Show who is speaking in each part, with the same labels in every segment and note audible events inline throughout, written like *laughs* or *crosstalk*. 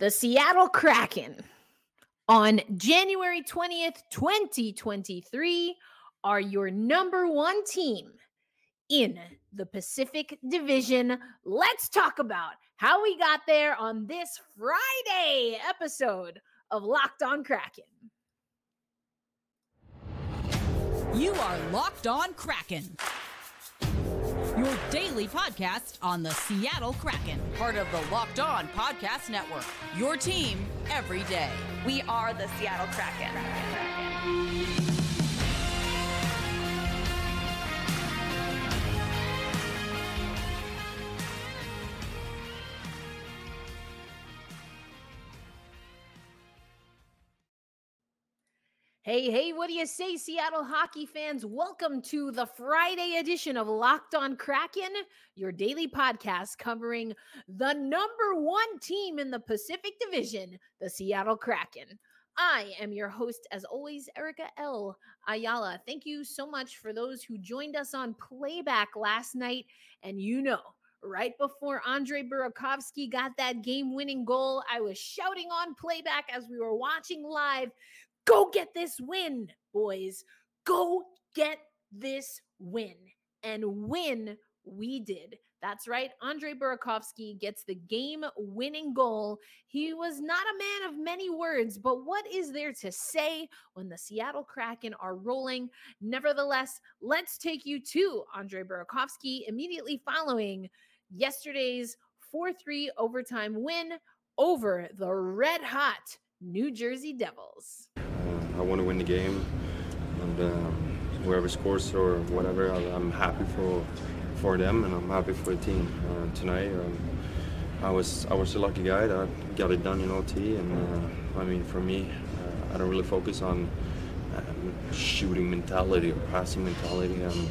Speaker 1: the Seattle Kraken on January 20th, 2023 are your number one team in the Pacific Division. Let's talk about how we got there on this Friday episode of Locked On Kraken.
Speaker 2: You are Locked On Kraken your daily podcast on the Seattle Kraken, part of the Locked On Podcast Network. Your team every day.
Speaker 3: We are the Seattle Kraken. Kraken.
Speaker 1: Hey, hey, what do you say, Seattle hockey fans? Welcome to the Friday edition of Locked on Kraken, your daily podcast covering the number one team in the Pacific Division, the Seattle Kraken. I am your host, as always, Erica L. Ayala. Thank you so much for those who joined us on playback last night. And you know, right before Andre Burakovsky got that game winning goal, I was shouting on playback as we were watching live Go get this win, boys. Go get this win. And win we did. That's right. Andre Burakovsky gets the game winning goal. He was not a man of many words, but what is there to say when the Seattle Kraken are rolling? Nevertheless, let's take you to Andre Burakovsky immediately following yesterday's 4 3 overtime win over the red hot New Jersey Devils.
Speaker 4: I want to win the game, and um, whoever scores or whatever, I'm happy for for them, and I'm happy for the team uh, tonight. Um, I was I was a lucky guy that got it done in OT, and uh, I mean for me, uh, I don't really focus on um, shooting mentality or passing mentality. I'm,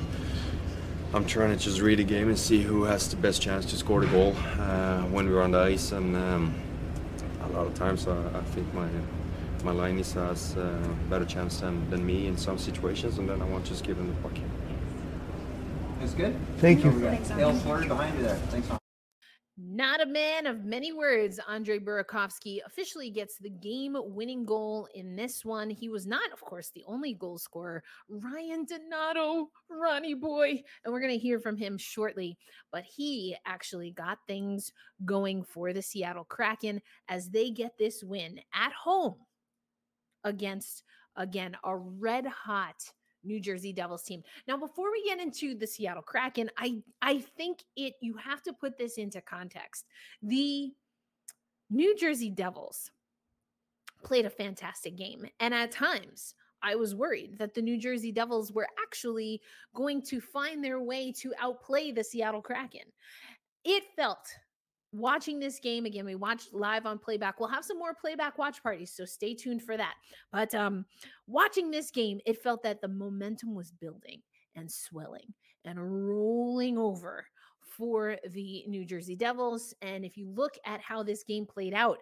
Speaker 4: I'm trying to just read the game and see who has the best chance to score the goal uh, when we're on the ice, and um, a lot of times I, I think my my line is has a uh, better chance than, than me in some situations, and then I want to just give him the puck.
Speaker 5: That's good.
Speaker 6: Thank you.
Speaker 5: Cale Fleury behind you there. Thanks,
Speaker 1: not a man of many words, Andre Burakovsky officially gets the game winning goal in this one. He was not, of course, the only goal scorer. Ryan Donato, Ronnie boy, and we're going to hear from him shortly. But he actually got things going for the Seattle Kraken as they get this win at home against, again, a red hot New Jersey Devils team. Now, before we get into the Seattle Kraken, I I think it you have to put this into context. The New Jersey Devils played a fantastic game, and at times I was worried that the New Jersey Devils were actually going to find their way to outplay the Seattle Kraken. It felt watching this game again we watched live on playback. We'll have some more playback watch parties so stay tuned for that. But um watching this game it felt that the momentum was building and swelling and rolling over for the New Jersey Devils. And if you look at how this game played out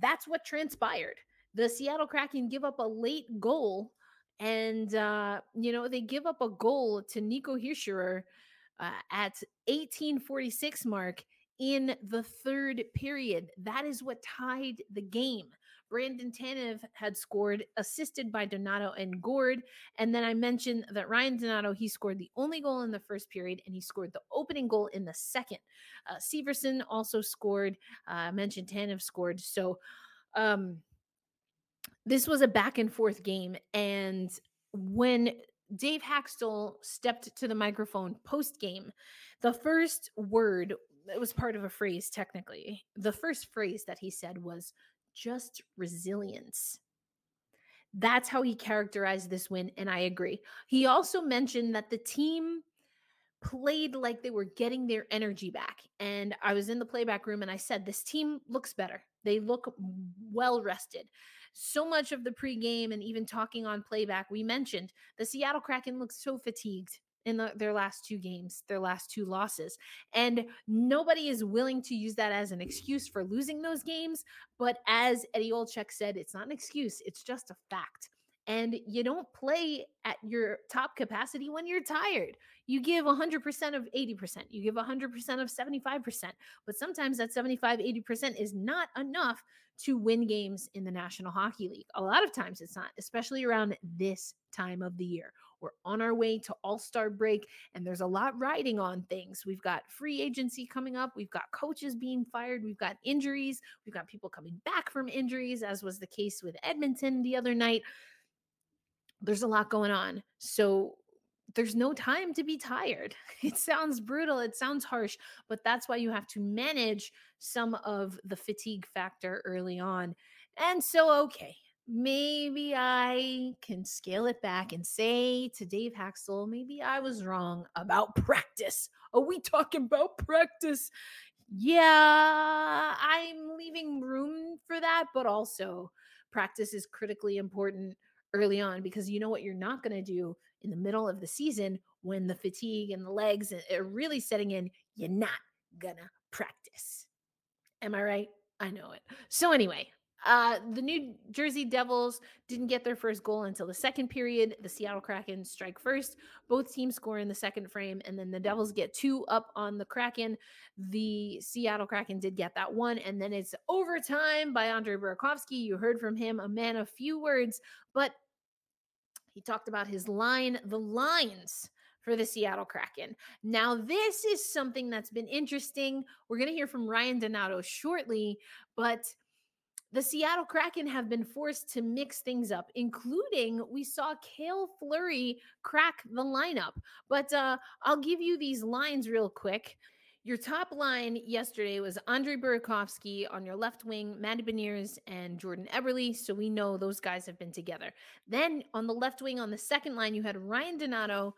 Speaker 1: that's what transpired. The Seattle Kraken give up a late goal and uh you know they give up a goal to Nico Hischier uh, at 1846 mark in the third period. That is what tied the game. Brandon Tanev had scored, assisted by Donato and Gourde. And then I mentioned that Ryan Donato, he scored the only goal in the first period and he scored the opening goal in the second. Uh, Severson also scored. Uh, I mentioned Tanev scored. So um, this was a back and forth game. And when Dave Hakstol stepped to the microphone post game, the first word it was part of a phrase technically. The first phrase that he said was just resilience. That's how he characterized this win and I agree. He also mentioned that the team played like they were getting their energy back. And I was in the playback room and I said this team looks better. They look well rested. So much of the pregame and even talking on playback, we mentioned the Seattle Kraken looks so fatigued in the, their last two games, their last two losses. And nobody is willing to use that as an excuse for losing those games. But as Eddie Olczyk said, it's not an excuse, it's just a fact. And you don't play at your top capacity when you're tired. You give 100% of 80%, you give 100% of 75%. But sometimes that 75, 80% is not enough to win games in the National Hockey League. A lot of times it's not, especially around this time of the year. We're on our way to All Star break, and there's a lot riding on things. We've got free agency coming up, we've got coaches being fired, we've got injuries, we've got people coming back from injuries, as was the case with Edmonton the other night. There's a lot going on. So there's no time to be tired. *laughs* It sounds brutal, it sounds harsh, but that's why you have to manage some of the fatigue factor early on. And so, okay, maybe I can scale it back and say to Dave Hakstol, maybe I was wrong about practice. Are we talking about practice? Yeah, I'm leaving room for that, but also practice is critically important early on because you know what you're not going to do in the middle of the season when the fatigue and the legs are really setting in. You're not going to practice. Am I right? I know it. So, anyway, uh, the New Jersey Devils didn't get their first goal until the second period. The Seattle Kraken strike first. Both teams score in the second frame, and then the Devils get two up on the Kraken. The Seattle Kraken did get that one, and then it's overtime by Andre Burakovsky. You heard from him, a man of few words, but he talked about his line, the lines for the Seattle Kraken. Now, this is something that's been interesting. We're going to hear from Ryan Donato shortly, but the Seattle Kraken have been forced to mix things up, including we saw Cale Fleury crack the lineup. But uh, I'll give you these lines real quick. Your top line yesterday was Andre Burakovsky on your left wing, Matty Beniers and Jordan Eberle. So we know those guys have been together. Then on the left wing, on the second line, you had Ryan Donato,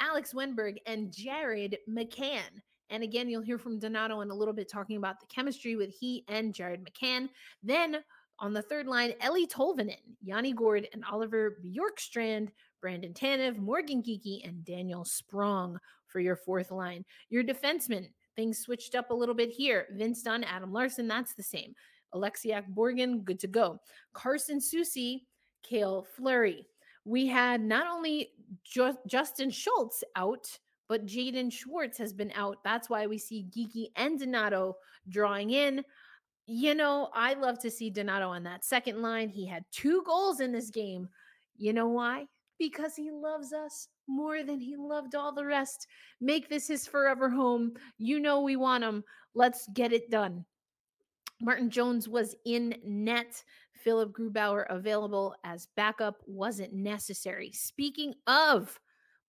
Speaker 1: Alex Wennberg, and Jared McCann. And again, you'll hear from Donato in a little bit talking about the chemistry with he and Jared McCann. Then on the third line, Eeli Tolvanen, Yanni Gourde, and Oliver Bjorkstrand, Brandon Tanev, Morgan Geekie, and Daniel Sprong for your fourth line. Your defensemen, things switched up a little bit here. Vince Dunn, Adam Larsson, that's the same. Oleksiak Borgen, good to go. Carson Soucy, Cale Fleury. We had not only Ju- Justin Schultz out, but Jaden Schwartz has been out. That's why we see Geekie and Donato drawing in. You know, I love to see Donato on that second line. He had two goals in this game. You know why? Because he loves us more than he loved all the rest. Make this his forever home. You know we want him. Let's get it done. Martin Jones was in net. Philip Grubauer available as backup wasn't necessary. Speaking of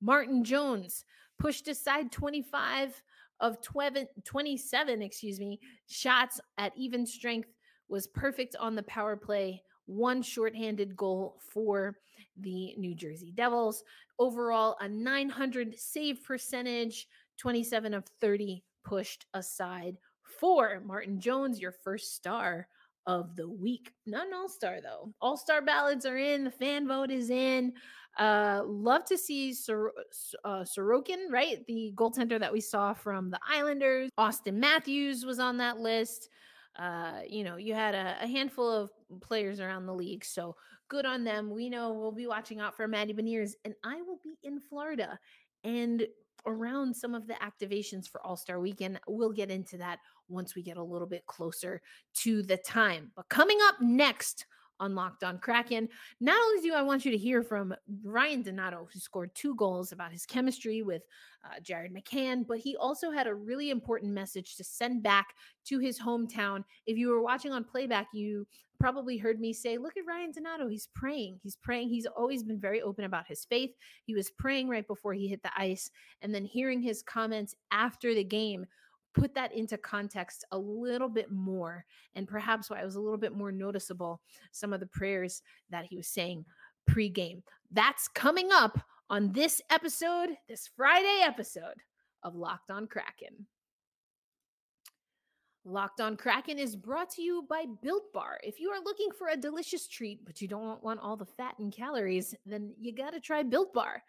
Speaker 1: Martin Jones, pushed aside 25 of 27, excuse me, shots at even strength was perfect on the power play. One shorthanded goal for the New Jersey Devils. Overall, a 900 save percentage, 27 of 30 pushed aside for Martin Jones, your first star of the week. Not an all star, though. All star ballots are in, the fan vote is in. Uh, love to see Sor- uh, Sorokin, right? The goaltender that we saw from the Islanders. Auston Matthews was on that list. Uh, you know, you had a, a, handful of players around the league. So good on them. We know we'll be watching out for Matty Beniers, and I will be in Florida and around some of the activations for All Star Weekend. We'll get into that once we get a little bit closer to the time. But coming up next on Locked On Kraken. Not only do I want you to hear from Ryan Donato, who scored two goals about his chemistry with uh, Jared McCann, but he also had a really important message to send back to his hometown. If you were watching on playback, you probably heard me say, Look at Ryan Donato. He's praying. He's praying. He's always been very open about his faith. He was praying right before he hit the ice. And then hearing his comments after the game put that into context a little bit more and perhaps why it was a little bit more noticeable some of the prayers that he was saying pre-game. That's coming up on this episode this friday episode of locked on kraken. Locked on Kraken is brought to you by Built Bar. If you are looking for a delicious treat, but you don't want all the fat and calories, then you got to try Built Bar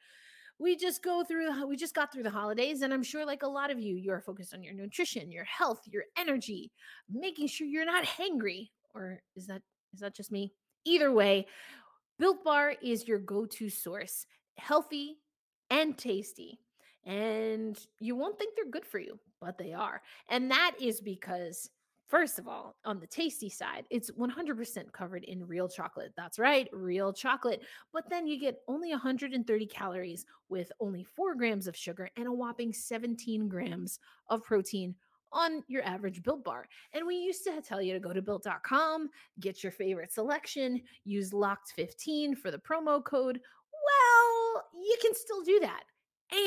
Speaker 1: we just go through we just got through the holidays and i'm sure like a lot of you you're focused on your nutrition your health your energy making sure you're not hangry or is that is that just me either way Built Bar is your go to source, healthy and tasty. And you won't think they're good for you, but they are. And that is because First of all, on the tasty side, it's 100% covered in real chocolate. That's right, real chocolate. But then you get only 130 calories with only four grams of sugar and a whopping 17 grams of protein on your average built bar. And we used to tell you to go to built.com, get your favorite selection, use locked15 for the promo code. Well, you can still do that.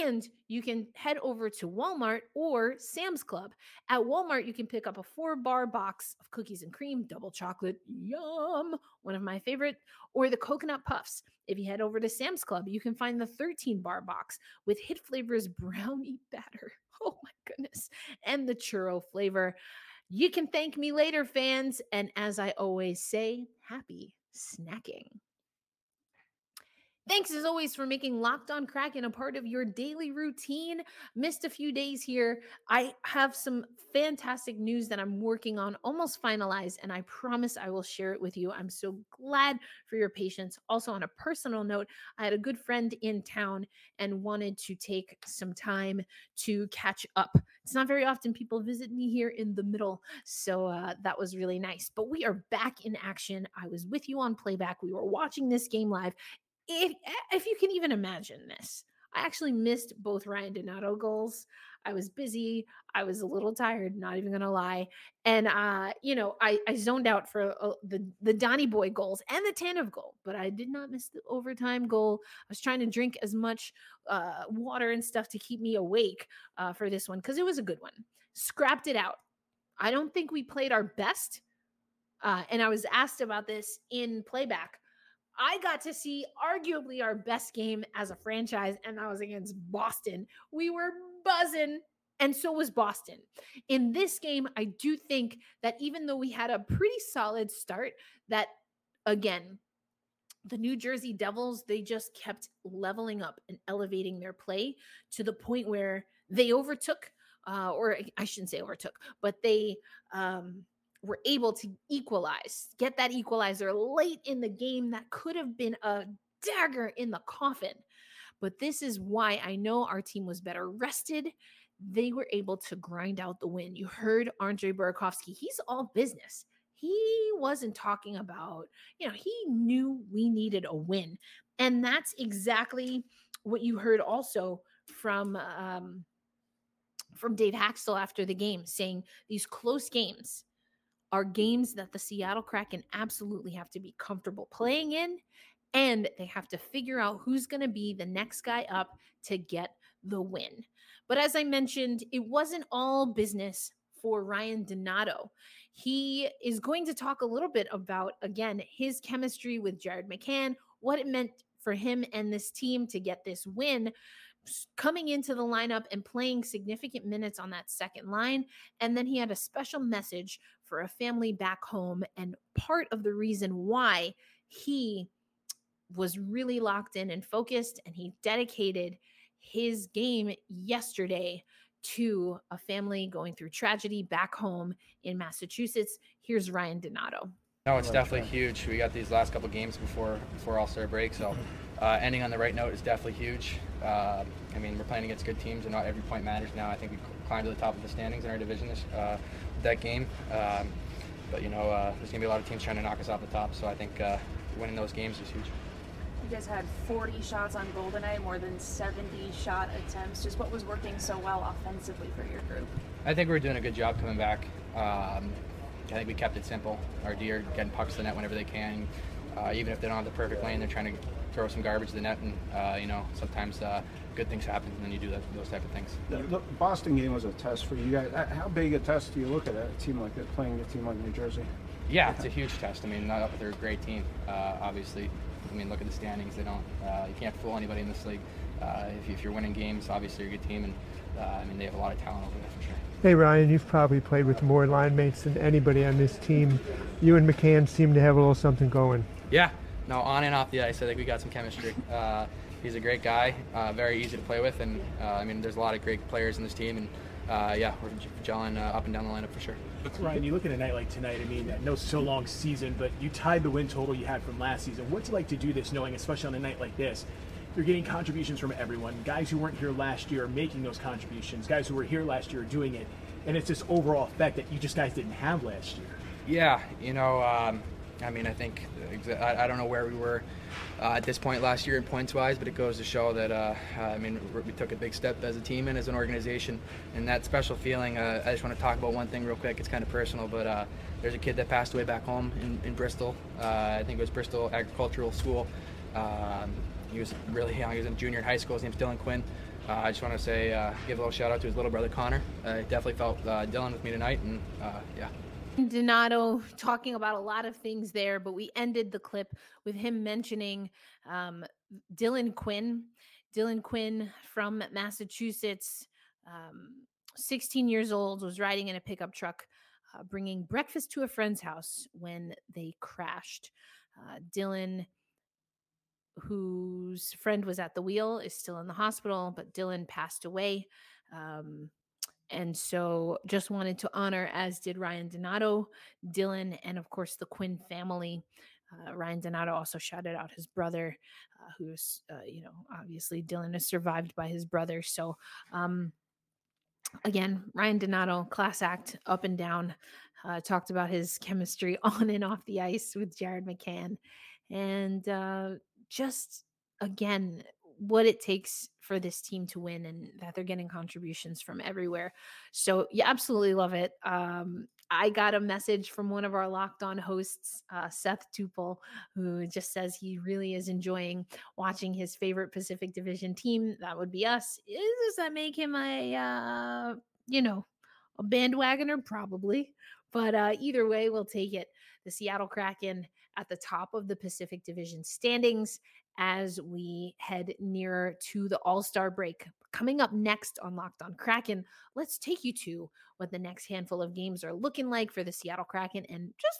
Speaker 1: And you can head over to Walmart or Sam's Club. At Walmart, you can pick up a four bar box of cookies and cream, double chocolate, yum, one of my favorite, or the coconut puffs. If you head over to Sam's Club, you can find the 13 bar box with hit flavors *laughs* brownie batter. Oh my goodness. And the churro flavor. You can thank me later, fans. And as I always say, happy snacking. Thanks as always for making Locked On Kraken a part of your daily routine. Missed a few days here. I have some fantastic news that I'm working on, almost finalized, and I promise I will share it with you. I'm so glad for your patience. Also, on a personal note, I had a good friend in town and wanted to take some time to catch up. It's not very often people visit me here in the middle, so uh, that was really nice. But we are back in action. I was with you on playback. We were watching this game live if if you can even imagine this, I actually missed both Ryan Donato goals. I was busy. I was a little tired, not even gonna lie. And uh, you know, I, I zoned out for uh, the the Donny Boy goals and the Tanev goal, but I did not miss the overtime goal. I was trying to drink as much uh, water and stuff to keep me awake uh, for this one because it was a good one. Scrapped it out. I don't think we played our best. Uh, and I was asked about this in playback I got to see arguably our best game as a franchise, and that was against Boston. We were buzzing, and so was Boston. In this game, I do think that even though we had a pretty solid start, that again, the New Jersey Devils, they just kept leveling up and elevating their play to the point where they overtook, uh, or I shouldn't say overtook, but they um, were able to equalize, get that equalizer late in the game that could have been a dagger in the coffin. But this is why I know our team was better rested. They were able to grind out the win. You heard Andre Burakovsky, he's all business. He wasn't talking about, you know, he knew we needed a win. And that's exactly what you heard also from um, from Dave Hakstol after the game, saying these close games are games that the Seattle Kraken absolutely have to be comfortable playing in. And they have to figure out who's going to be the next guy up to get the win. But as I mentioned, it wasn't all business for Ryan Donato. He is going to talk a little bit about, again, his chemistry with Jared McCann, what it meant for him and this team to get this win coming into the lineup and playing significant minutes on that second line. And then he had a special message for a family back home. And part of the reason why he was really locked in and focused and he dedicated his game yesterday to a family going through tragedy back home in Massachusetts. Here's Ryan Donato.
Speaker 6: No, it's definitely huge. We got these last couple games before before All Star break, so *laughs* uh, ending on the right note is definitely huge. Uh, I mean, we're playing against good teams, and not every point matters now. I think we climbed to the top of the standings in our division this uh, that game. Um, but you know, uh, there's gonna be a lot of teams trying to knock us off the top. So I think uh, winning those games is huge.
Speaker 7: You guys had 40 shots on Goldeneye, more than 70 shot attempts. Just what was working so well offensively for your group?
Speaker 6: I think we're doing a good job coming back. Um, I think we kept it simple. Our deer getting pucks to the net whenever they can. Uh, even if they don't have the perfect lane, they're trying to throw some garbage to the net, and uh, you know sometimes uh, good things happen and then you do that, those type of things.
Speaker 8: The Boston game was a test for you guys. How big a test do you look at a team like that playing a team like New Jersey?
Speaker 6: Yeah, it's a huge test. I mean, not, they're a great team, uh, obviously. I mean, look at the standings. They don't. Uh, you can't fool anybody in this league. Uh, if, if, you're winning games, obviously you're a good team, and I mean they have a lot of talent over there for sure.
Speaker 9: Hey Ryan, you've probably played with more line mates than anybody on this team. You and McCann seem to have a little something going.
Speaker 6: Yeah, no, on and off the ice, I think we got some chemistry. Uh, he's a great guy, uh, very easy to play with, and uh, I mean, there's a lot of great players in this team, and uh, yeah, we're gelling uh, up and down the lineup for sure.
Speaker 10: Ryan, you look at a night like tonight. I mean, no so long season, but you tied the win total you had from last season. What's it like to do this, knowing, especially on a night like this, you're getting contributions from everyone. Guys who weren't here last year are making those contributions. Guys who were here last year are doing it, and it's this overall effect that you just guys didn't have last year.
Speaker 6: Yeah, you know, um, I mean, I think I, don't know where we were uh, at this point last year in points wise, but it goes to show that uh, I mean we took a big step as a team and as an organization, and that special feeling. Uh, I just want to talk about one thing real quick. It's kind of personal, but uh, there's a kid that passed away back home in, in Bristol. Uh, I think it was Bristol Agricultural School. Um, he was really young. He was in junior high school. His name's Dylan Quinn. Uh, I just want to say, give a little shout out to his little brother Connor. Definitely felt Dylan with me tonight, and yeah.
Speaker 1: Donato talking about a lot of things there, but we ended the clip with him mentioning um, Dylan Quinn. Dylan Quinn from Massachusetts, um, 16 years old, was riding in a pickup truck, uh, bringing breakfast to a friend's house when they crashed. Uh, Dylan, whose friend was at the wheel, is still in the hospital, but Dylan passed away. Um, and so just wanted to honor, as did Ryan Donato, Dylan, and of course the Quinn family. Uh, Ryan Donato also shouted out his brother, uh, who's, uh, you know, obviously Dylan is survived by his brother. So, um, again, Ryan Donato, class act up and down, uh, talked about his chemistry *laughs* on and off the ice with Jared McCann. And uh, just, again, what it takes for this team to win and that they're getting contributions from everywhere. So, yeah, absolutely love it. Um, I got a message from one of our locked on hosts, uh, Seth Tupel, who just says he really is enjoying watching his favorite Pacific Division team. That would be us. Is, Does that make him a, uh, you know, a bandwagoner? Probably. But uh, either way, we'll take it. The Seattle Kraken at the top of the Pacific Division standings as we head nearer to the All Star break. Coming up next on Locked on Kraken, let's take you to what the next handful of games are looking like for the Seattle Kraken and just,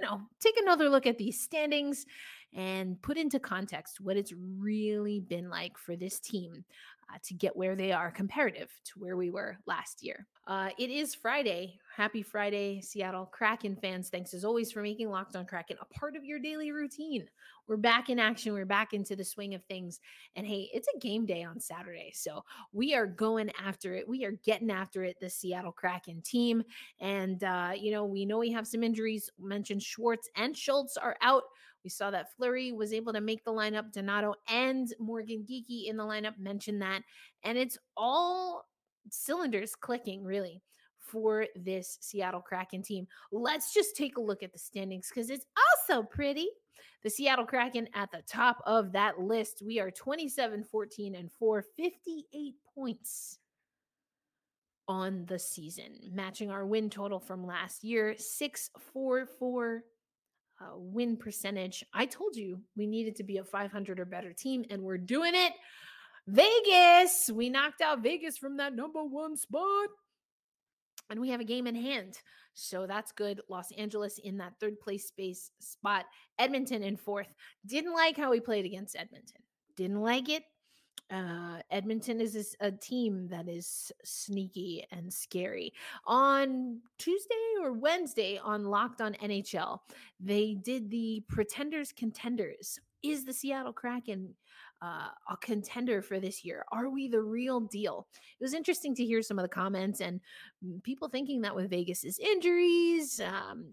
Speaker 1: you know, take another look at these standings and put into context what it's really been like for this team uh, to get where they are comparative to where we were last year. Uh, it is Friday. Happy Friday, Seattle Kraken fans. Thanks as always for making Locked on Kraken a part of your daily routine. We're back in action. We're back into the swing of things. And hey, it's a game day on Saturday. So we are going after it. We are getting after it, the Seattle Kraken team. And, uh, you know, we know we have some injuries. Mentioned Schwartz and Schultz are out. We saw that Fleury was able to make the lineup. Donato and Morgan Geekie in the lineup mentioned that. And it's all cylinders clicking, really, for this Seattle Kraken team. Let's just take a look at the standings because it's also pretty. The Seattle Kraken at the top of that list. We are 27, 14, and 4, 58 points on the season, matching our win total from last year 6 4 4 uh, win percentage. I told you we needed to be a 500 or better team, and we're doing it. Vegas, we knocked out Vegas from that number one spot. And we have a game in hand. So that's good. Los Angeles in that third place space spot. Edmonton in fourth. Didn't like how we played against Edmonton. Didn't like it. Uh, Edmonton is a team that is sneaky and scary. On Tuesday or Wednesday on Locked on NHL, they did the Pretenders Contenders. Is the Seattle Kraken uh, a contender for this year? Are we the real deal? It was interesting to hear some of the comments and people thinking that with Vegas's injuries, um,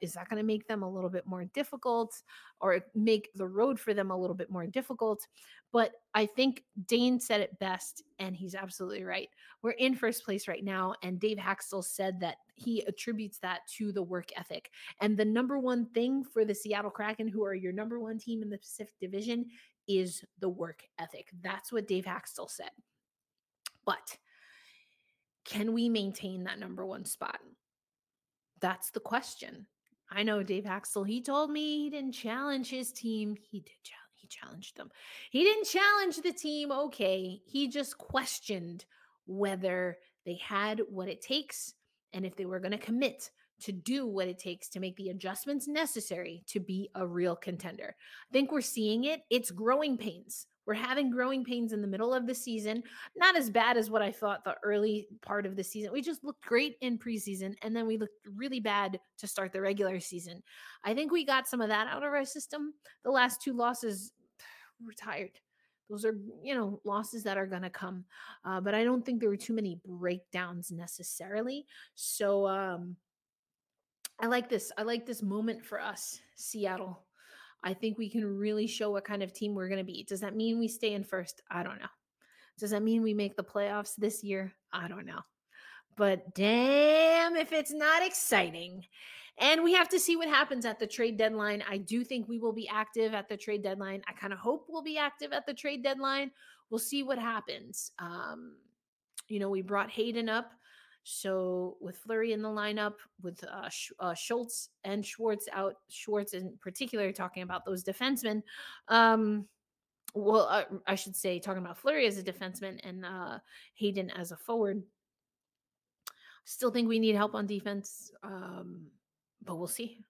Speaker 1: is that going to make them a little bit more difficult or make the road for them a little bit more difficult? But I think Dane said it best, and he's absolutely right. We're in first place right now, and Dave Hakstol said that he attributes that to the work ethic. And the number one thing for the Seattle Kraken, who are your number one team in the Pacific Division, is the work ethic. That's what Dave Hakstol said. But can we maintain that number one spot? That's the question. I know Dave Hakstol, he told me he didn't challenge his team. He did challenge he challenged them. He didn't challenge the team, okay. He just questioned whether they had what it takes and if they were going to commit to do what it takes to make the adjustments necessary to be a real contender. I think we're seeing it. It's growing pains. We're having growing pains in the middle of the season. Not as bad as what I thought the early part of the season. We just looked great in preseason and then we looked really bad to start the regular season. I think we got some of that out of our system. The last two losses, *sighs* we're tired. Those are, you know, losses that are going to come. Uh, but I don't think there were too many breakdowns necessarily. So um, I like this. I like this moment for us, Seattle. I think we can really show what kind of team we're going to be. Does that mean we stay in first? I don't know. Does that mean we make the playoffs this year? I don't know. But damn if it's not exciting. And we have to see what happens at the trade deadline. I do think we will be active at the trade deadline. I kind of hope we'll be active at the trade deadline. We'll see what happens. Um, you know, we brought Hayden up. So with Fleury in the lineup, with uh, Sh- uh, Schultz and Schwartz out, Schwartz in particular talking about those defensemen. Um, well, uh, I should say talking about Fleury as a defenseman and uh, Hayden as a forward. Still think we need help on defense, um, but we'll see.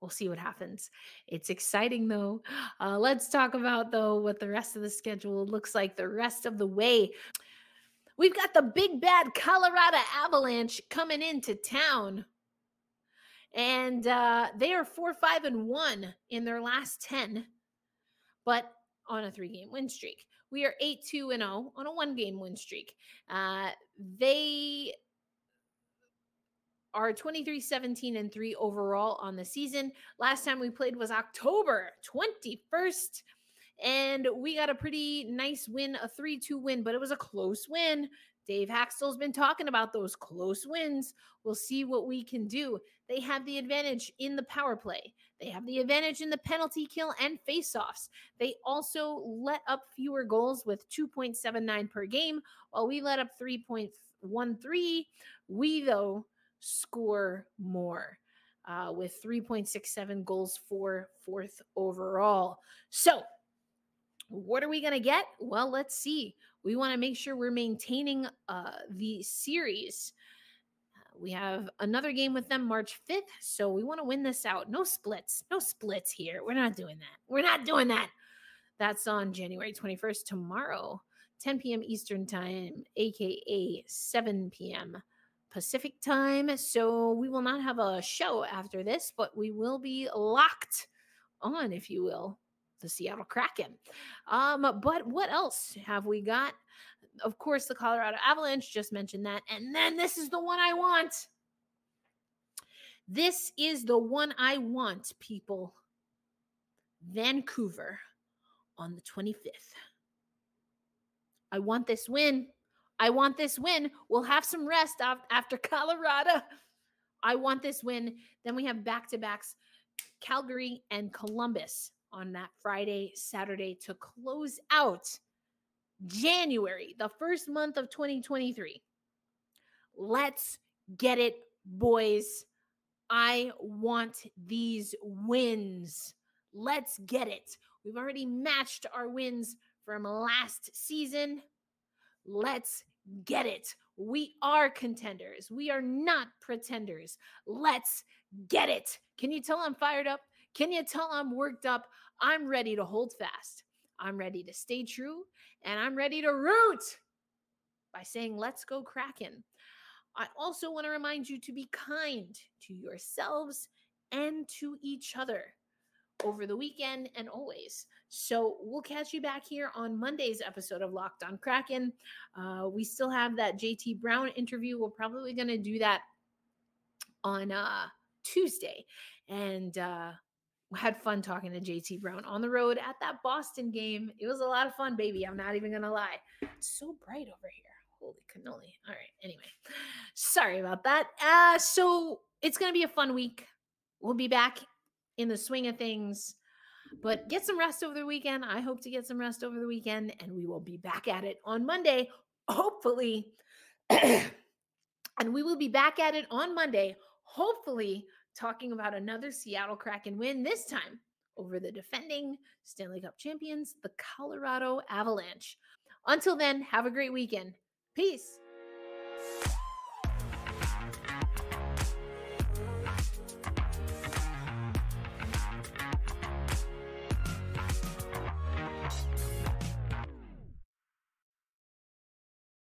Speaker 1: We'll see what happens. It's exciting though. Uh, let's talk about though what the rest of the schedule looks like the rest of the way. We've got the big bad Colorado Avalanche coming into town. And uh, they are four, five, and one in their last 10, but on a three game win streak. We are 8 2 and 0 on a one game win streak. Uh, they are 23 17 and 3 overall on the season. Last time we played was October 21st and we got a pretty nice win, a 3 2 win, but it was a close win. Dave Hakstol's been talking about those close wins. We'll see what we can do. They have the advantage in the power play. They have the advantage in the penalty kill and faceoffs. They also let up fewer goals with 2.79 per game, while we let up 3.13. We, though, score more uh, with 3.67 goals for fourth overall. So, what are we going to get? Well, let's see. We want to make sure we're maintaining uh, the series. Uh, we have another game with them March 5th, so we want to win this out. No splits. No splits here. We're not doing that. We're not doing that. That's on January 21st, tomorrow, 10 p.m. Eastern Time, aka 7 p.m. Pacific Time. So we will not have a show after this, but we will be locked on, if you will, the Seattle Kraken. Um, but what else have we got? Of course, the Colorado Avalanche, just mentioned that. And then this is the one I want. This is the one I want, people. Vancouver on the 25th. I want this win. I want this win. We'll have some rest after Colorado. I want this win. Then we have back to backs Calgary and Columbus on that Friday, Saturday to close out January, the first month of 2023. Let's get it, boys. I want these wins. Let's get it. We've already matched our wins from last season. Let's get it. We are contenders. We are not pretenders. Let's get it. Can you tell I'm fired up? Can you tell I'm worked up? I'm ready to hold fast. I'm ready to stay true and I'm ready to root by saying, let's go Kraken. I also want to remind you to be kind to yourselves and to each other over the weekend and always. So we'll catch you back here on Monday's episode of Locked on Kraken. Uh, we still have that JT Brown interview. We're probably going to do that on uh, Tuesday. And uh, had fun talking to JT Brown on the road at that Boston game. It was a lot of fun, baby. I'm not even gonna lie. It's so bright over here. Holy cannoli. All right. Anyway, sorry about that. Uh, so it's gonna be a fun week. We'll be back in the swing of things. But get some rest over the weekend. I hope to get some rest over the weekend, and we will be back at it on Monday, hopefully. *coughs* and we will be back at it on Monday, hopefully talking about another Seattle Kraken win, this time over the defending Stanley Cup champions, the Colorado Avalanche. Until then, have a great weekend. Peace.